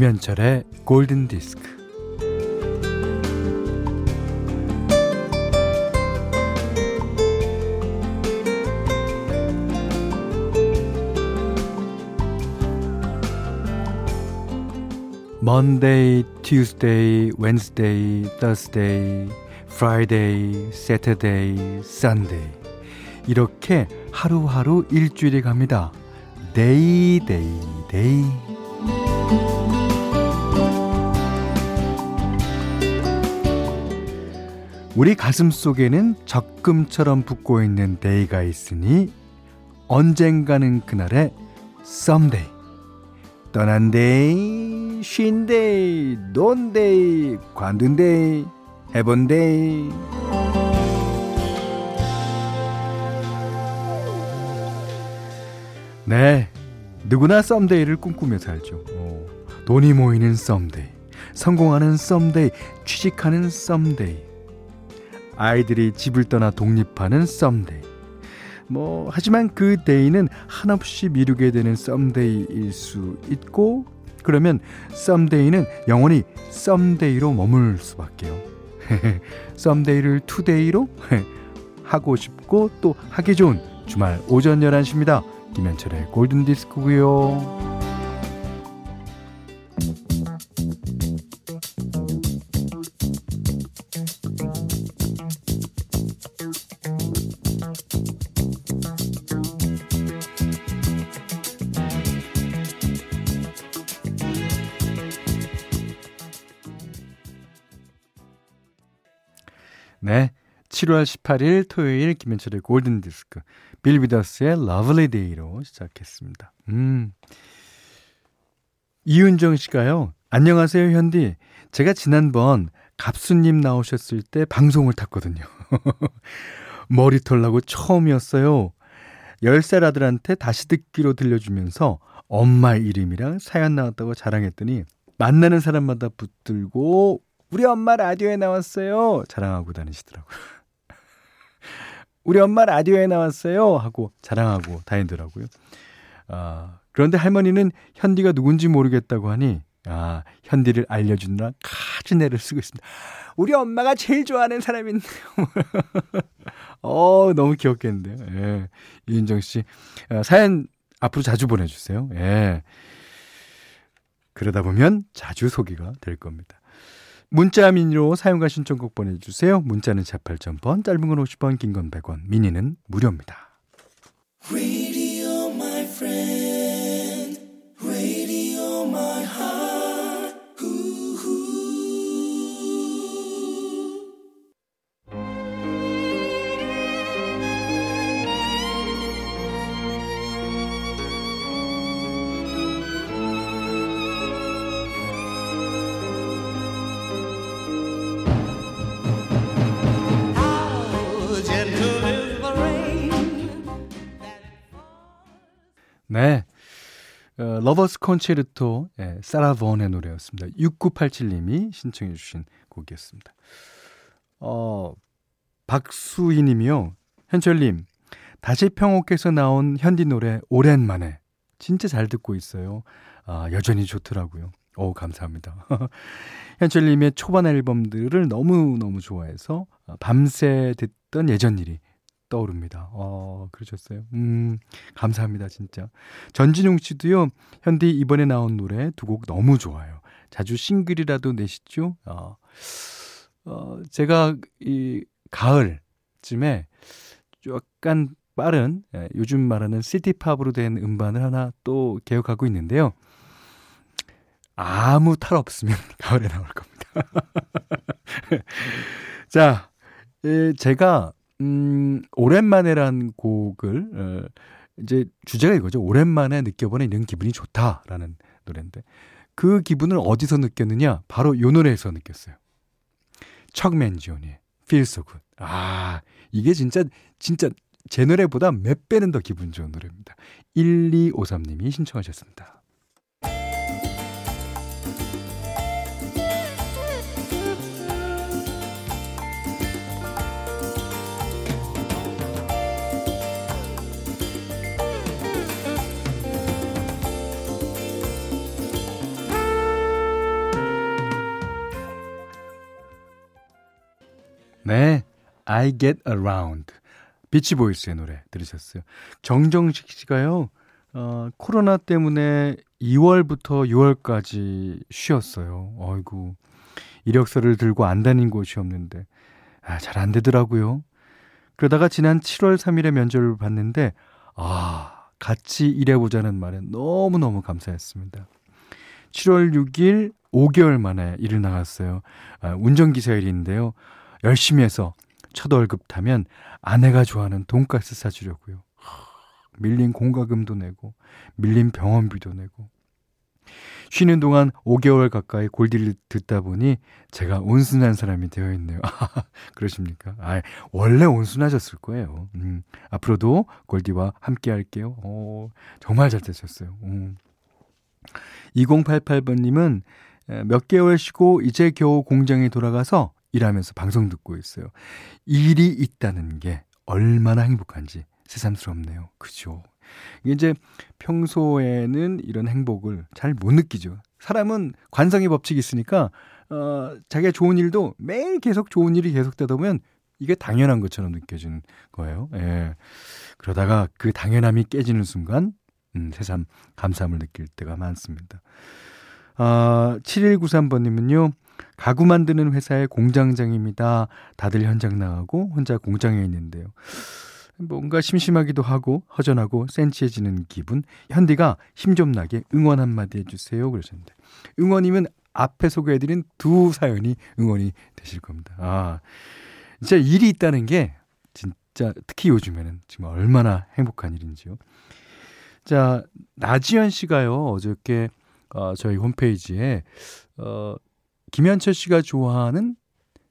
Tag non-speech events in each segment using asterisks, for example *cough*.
김현철의 골든 디스크. Monday, Tuesday, Wednesday, Thursday, Friday, Saturday, Sunday. 이렇게 하루하루 일주일이 갑니다. Day, day, day. 우리 가슴 속에는 적금처럼 붙고 있는 day가 있으니 언젠가는 그날에 someday 떠난 day, 쉰 day, 논 day, 관둔 day, 해본 day. 네, 누구나 someday를 꿈꾸며 살죠. 어, 돈이 모이는 someday, 성공하는 someday, 취직하는 someday, 아이들이 집을 떠나 독립하는 someday. 뭐 하지만 그 day는 한없이 미루게 되는 someday일 수 있고 그러면 someday는 영원히 someday로 머물 수밖에요. *laughs* someday를 today로 *laughs* 하고 싶고 또 하기 좋은 주말 오전 11시입니다. 김현철의 골든디스크고요. 7월 18일 토요일 김현철의 골든 디스크 빌 위더스의 Lovely Day로 시작했습니다. 음. 이윤정 씨가요. 안녕하세요, 현디. 제가 지난번 갑수님 나오셨을 때 방송을 탔거든요. *laughs* 머리털 나고 처음이었어요. 10살 아들한테 다시 듣기로 들려주면서 엄마 이름이랑 사연 나왔다고 자랑했더니 만나는 사람마다 붙들고 우리 엄마 라디오에 나왔어요. 자랑하고 다니시더라고요. 우리 엄마 라디오에 나왔어요. 하고 자랑하고 다니더라고요. 아, 그런데 할머니는 현디가 누군지 모르겠다고 하니, 아, 현디를 알려주느라 카즈네를 쓰고 있습니다. 우리 엄마가 제일 좋아하는 사람인데요. *laughs* 어, 너무 귀엽겠는데요. 예. 이은정 씨. 아, 사연 앞으로 자주 보내주세요. 예. 그러다 보면 자주 소개가 될 겁니다. 문자 미니로 사용과 신청곡 보내주세요. 문자는 48,000번, 짧은 건 50원, 긴 건 100원, 미니는 무료입니다. 네. 어, Lover's Concerto 예, 사라 본의 노래였습니다. 6987님이 신청해 주신 곡이었습니다. 어, 박수희 님이요. 현철 님, 다시 평옥에서 나온 현디 노래 오랜만에 진짜 잘 듣고 있어요. 아, 여전히 좋더라고요. 오, 감사합니다. *laughs* 현철님의 초반 앨범들을 너무너무 좋아해서 밤새 듣던 예전 일이 떠오릅니다. 어, 그러셨어요. 음, 감사합니다, 진짜. 전진용 씨도요, 현디 이번에 나온 노래 두 곡 너무 좋아요. 자주 싱글이라도 내시죠? 어, 어, 제가 이 가을쯤에 약간 빠른, 예, 요즘 말하는 시티팝으로 된 음반을 하나 또 계획하고 있는데요. 아무 탈 없으면 *laughs* 가을에 나올 겁니다. *laughs* 자, 예, 제가 음, 오랜만에란 곡을, 어, 이제 주제가 이거죠. 오랜만에 느껴보는 이런 기분이 좋다라는 노래인데, 그 기분을 어디서 느꼈느냐? 바로 요 노래에서 느꼈어요. 척맨지온의 Feel So Good. 아, 이게 진짜, 진짜 제 노래보다 몇 배는 더 기분 좋은 노래입니다. 1253님이 신청하셨습니다. 네, I Get Around. 비치보이스의 노래 들으셨어요. 정정식 씨가요, 어, 코로나 때문에 2월부터 6월까지 쉬었어요. 어이구. 이력서를 들고 안 다닌 곳이 없는데, 아, 잘 안 되더라고요. 그러다가 지난 7월 3일에 면접을 봤는데, 아, 같이 일해보자는 말에 너무너무 감사했습니다. 7월 6일 5개월 만에 일을 나갔어요. 아, 운전기사 일인데요. 열심히 해서 첫 월급 타면 아내가 좋아하는 돈가스 사주려고요. 밀린 공과금도 내고 밀린 병원비도 내고 쉬는 동안 5개월 가까이 골디를 듣다 보니 제가 온순한 사람이 되어 있네요. *laughs* 그러십니까? 아, 원래 온순하셨을 거예요. 음, 앞으로도 골디와 함께 할게요. 오, 정말 잘 되셨어요. 음. 2088번님은 몇 개월 쉬고 이제 겨우 공장에 돌아가서 일하면서 방송 듣고 있어요. 일이 있다는 게 얼마나 행복한지 새삼스럽네요. 그죠? 이제 평소에는 이런 행복을 잘 못 느끼죠. 사람은 관성의 법칙이 있으니까 어, 자기가 좋은 일도 매일 계속 좋은 일이 계속되다 보면 이게 당연한 것처럼 느껴지는 거예요. 예. 그러다가 그 당연함이 깨지는 순간 음, 새삼 감사함을 느낄 때가 많습니다. 아, 7193번님은요, 가구 만드는 회사의 공장장입니다. 다들 현장 나가고 혼자 공장에 있는데요. 뭔가 심심하기도 하고 허전하고 센치해지는 기분. 현디가 힘 좀 나게 응원 한마디 해주세요. 그러셨는데. 응원이면 앞에 소개해드린 두 사연이 응원이 되실 겁니다. 아, 진짜 일이 있다는 게 진짜 특히 요즘에는 정말 얼마나 행복한 일인지요. 자, 나지연 씨가요, 어저께 어, 저희 홈페이지에 어, 김현철 씨가 좋아하는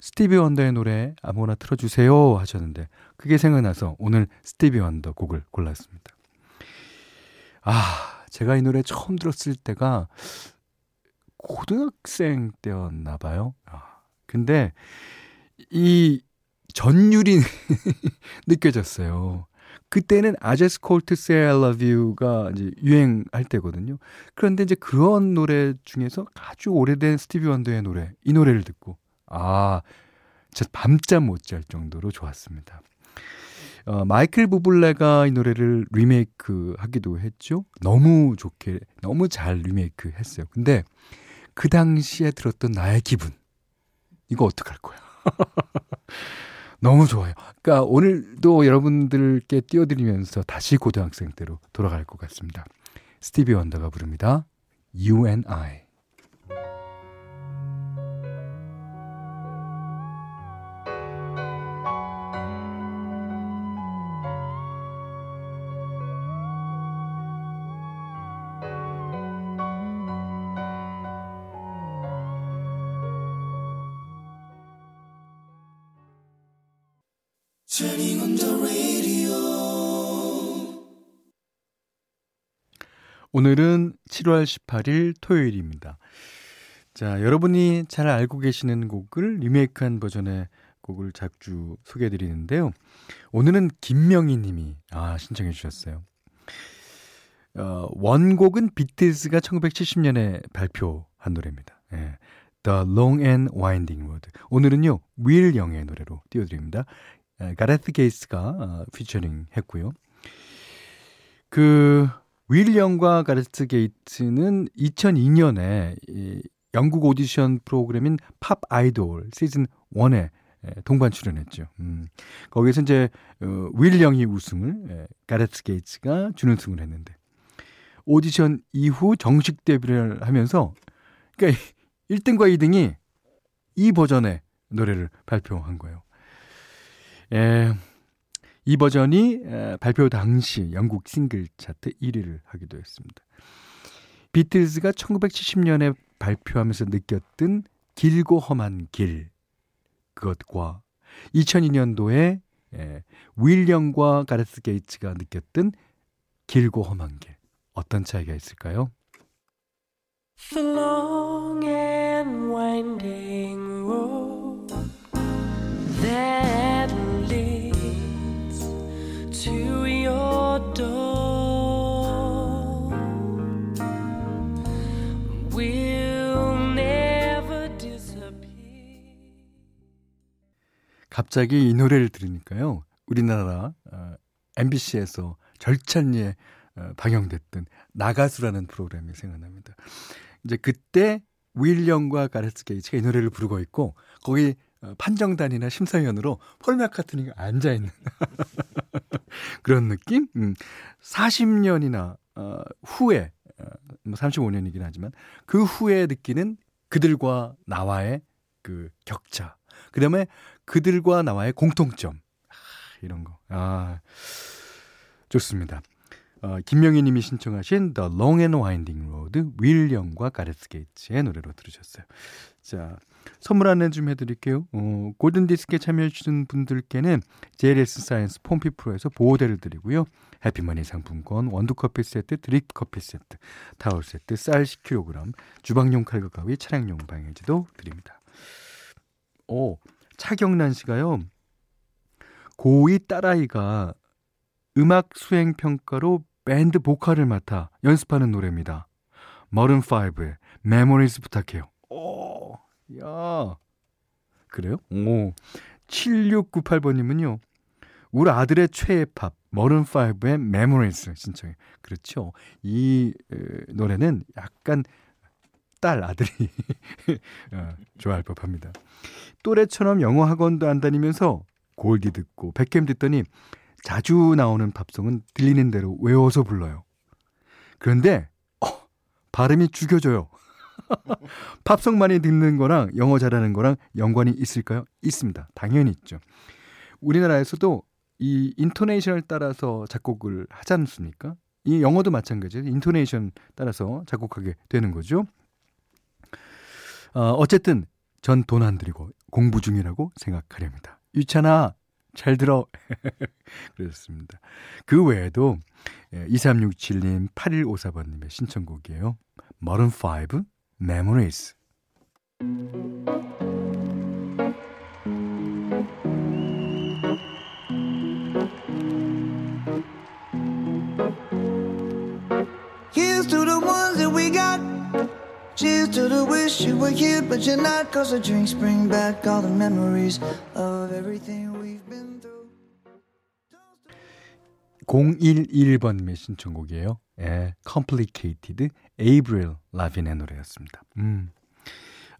스티비 원더의 노래 아무거나 틀어주세요 하셨는데 그게 생각나서 오늘 스티비 원더 곡을 골랐습니다. 아, 제가 이 노래 처음 들었을 때가 고등학생 때였나 봐요. 아, 근데 이 전율이 *laughs* 느껴졌어요. 그때는 아제스 콜트 Say I Love You가 이제 유행할 때거든요. 그런데 이제 그런 노래 중에서 아주 오래된 스티비 원더의 노래, 이 노래를 듣고 아, 진짜 밤잠 못 잘 정도로 좋았습니다. 어, 마이클 부블레가 이 노래를 리메이크 하기도 했죠. 너무 좋게, 너무 잘 리메이크 했어요. 근데 그 당시에 들었던 나의 기분, 이거 어떡할 거야. *laughs* 너무 좋아요. 그러니까 오늘도 여러분들께 띄워드리면서 다시 고등학생 때로 돌아갈 것 같습니다. 스티비 원더가 부릅니다. You and I. 오늘은 7월 18일 토요일입니다. 자, 여러분이 잘 알고 계시는 곡을 리메이크한 버전의 곡을 자주 소개해 드리는데요. 오늘은 김명희 님이 아, 신청해 주셨어요. 어, 원곡은 비틀즈가 1970년에 발표한 노래입니다. 예. The Long and Winding Road. 오늘은요, 윌 영의 노래로 띄워드립니다. 가레트 게이스가 어, 피처링 했고요. 그 윌 영과 가레스 게이츠는 2002년에 이 영국 오디션 프로그램인 팝 아이돌 시즌 1에 동반 출연했죠. 음, 거기서 이제 어, 윌 영이 우승을 예, 가레스 게이츠가 준우승을 했는데 오디션 이후 정식 데뷔를 하면서 그러니까 1등과 2등이 이 버전의 노래를 발표한 거예요. 예, 이 버전이 발표 당시 영국 싱글 차트 1위를 하기도 했습니다. 비틀즈가 1970년에 발표하면서 느꼈던 길고 험한 길 그것과 2002년도에 예, 윌리엄과 가레스 게이츠가 느꼈던 길고 험한 길 어떤 차이가 있을까요? 갑자기 이 노래를 들으니까요. 우리나라 어, MBC에서 절찬리에 어, 방영됐던 나가수라는 프로그램이 생각납니다. 이제 그때 윌리엄과 가레스 게이츠가 이 노래를 부르고 있고 거기 어, 판정단이나 심사위원으로 폴 맥카트니가 앉아 있는 *laughs* 그런 느낌? 음, 40년이나 어, 후에 어, 뭐 35년이긴 하지만 그 후에 느끼는 그들과 나와의 그 격차. 그다음에 그들과 나와의 공통점. 아, 이런 거. 아. 좋습니다. 어, 김명희 님이 신청하신 The Long and Winding Road 윌 영과 가레스 게이츠의 노래로 들으셨어요. 자, 선물 안내 좀 해드릴게요. 어, 골든 디스크에 참여해주신 분들께는 JLS 사이언스 폼피 프로에서 보호대를 드리고요. 해피머니 상품권, 원두커피 세트, 드립 커피 세트, 타월 세트, 쌀 10kg, 주방용 칼과 가위, 차량용 방향제도 드립니다. 오, 차경란 씨가요. 고2 딸아이가 음악 수행 평가로 밴드 보컬을 맡아 연습하는 노래입니다. Maroon 5의 Memories 부탁해요. 오, 야. 그래요? 오. 7698번 님은요. 우리 아들의 최애 팝, Maroon 5의 Memories 신청해. 그렇죠. 이 에, 노래는 약간 딸, 아들이 *laughs* 어, 좋아할 법합니다. 또래처럼 영어 학원도 안 다니면서 골디 듣고 백캠 듣더니 자주 나오는 팝송은 들리는 대로 외워서 불러요. 그런데 어, 발음이 죽여져요. *laughs* 팝송 많이 듣는 거랑 영어 잘하는 거랑 연관이 있을까요? 있습니다. 당연히 있죠. 우리나라에서도 이 인토네이션을 따라서 작곡을 하지 않습니까? 이 영어도 마찬가지예요. 인토네이션 따라서 작곡하게 되는 거죠. 어, 어쨌든 전 돈안 들이고 공부 중이라고 생각하렵니다. 유찬아 잘 들어. *laughs* 그랬습니다. 그 외에도 2367님, 예, 8154번님의 신청곡이에요. Modern 5, Memories. To the wish you were here, but you're not. Cause the drinks bring back all the memories of everything we've been. 011번님의 신청곡이에요. 예, Complicated, Avril Lavigne의 노래였습니다. 음.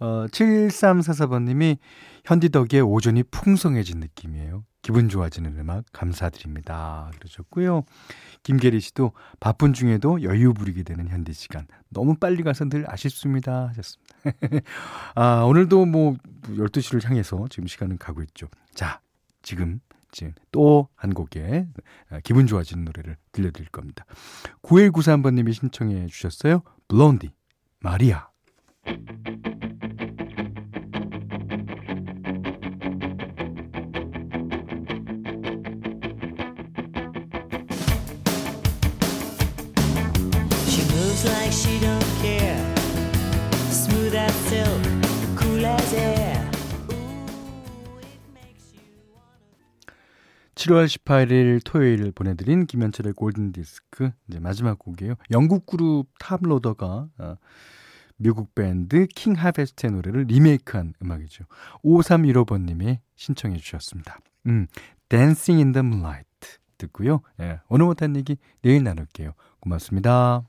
어, 7344번님이 현디 덕에 오전이 풍성해진 느낌이에요. 기분 좋아지는 음악 감사드립니다. 그러셨고요. 김계리 씨도 바쁜 중에도 여유 부리게 되는 현디 시간. 너무 빨리 가서 늘 아쉽습니다. 하셨습니다. *laughs* 아, 오늘도 뭐 12시를 향해서 지금 시간은 가고 있죠. 자, 지금 또한 곡의 아, 기분 좋아지는 노래를 들려드릴 겁니다. 9193번님이 신청해 주셨어요. 블론디, 마리아. 7월 18일 토요일 보내드린 김현철의 골든디스크 이제 마지막 곡이에요. 영국 그룹 탑로더가 어, 미국 밴드 킹 하베스트의 노래를 리메이크한 음악이죠. 5315번님이 신청해 주셨습니다. 음, Dancing in the Moonlight 듣고요. 예, 오늘 못한 얘기 내일 나눌게요. 고맙습니다.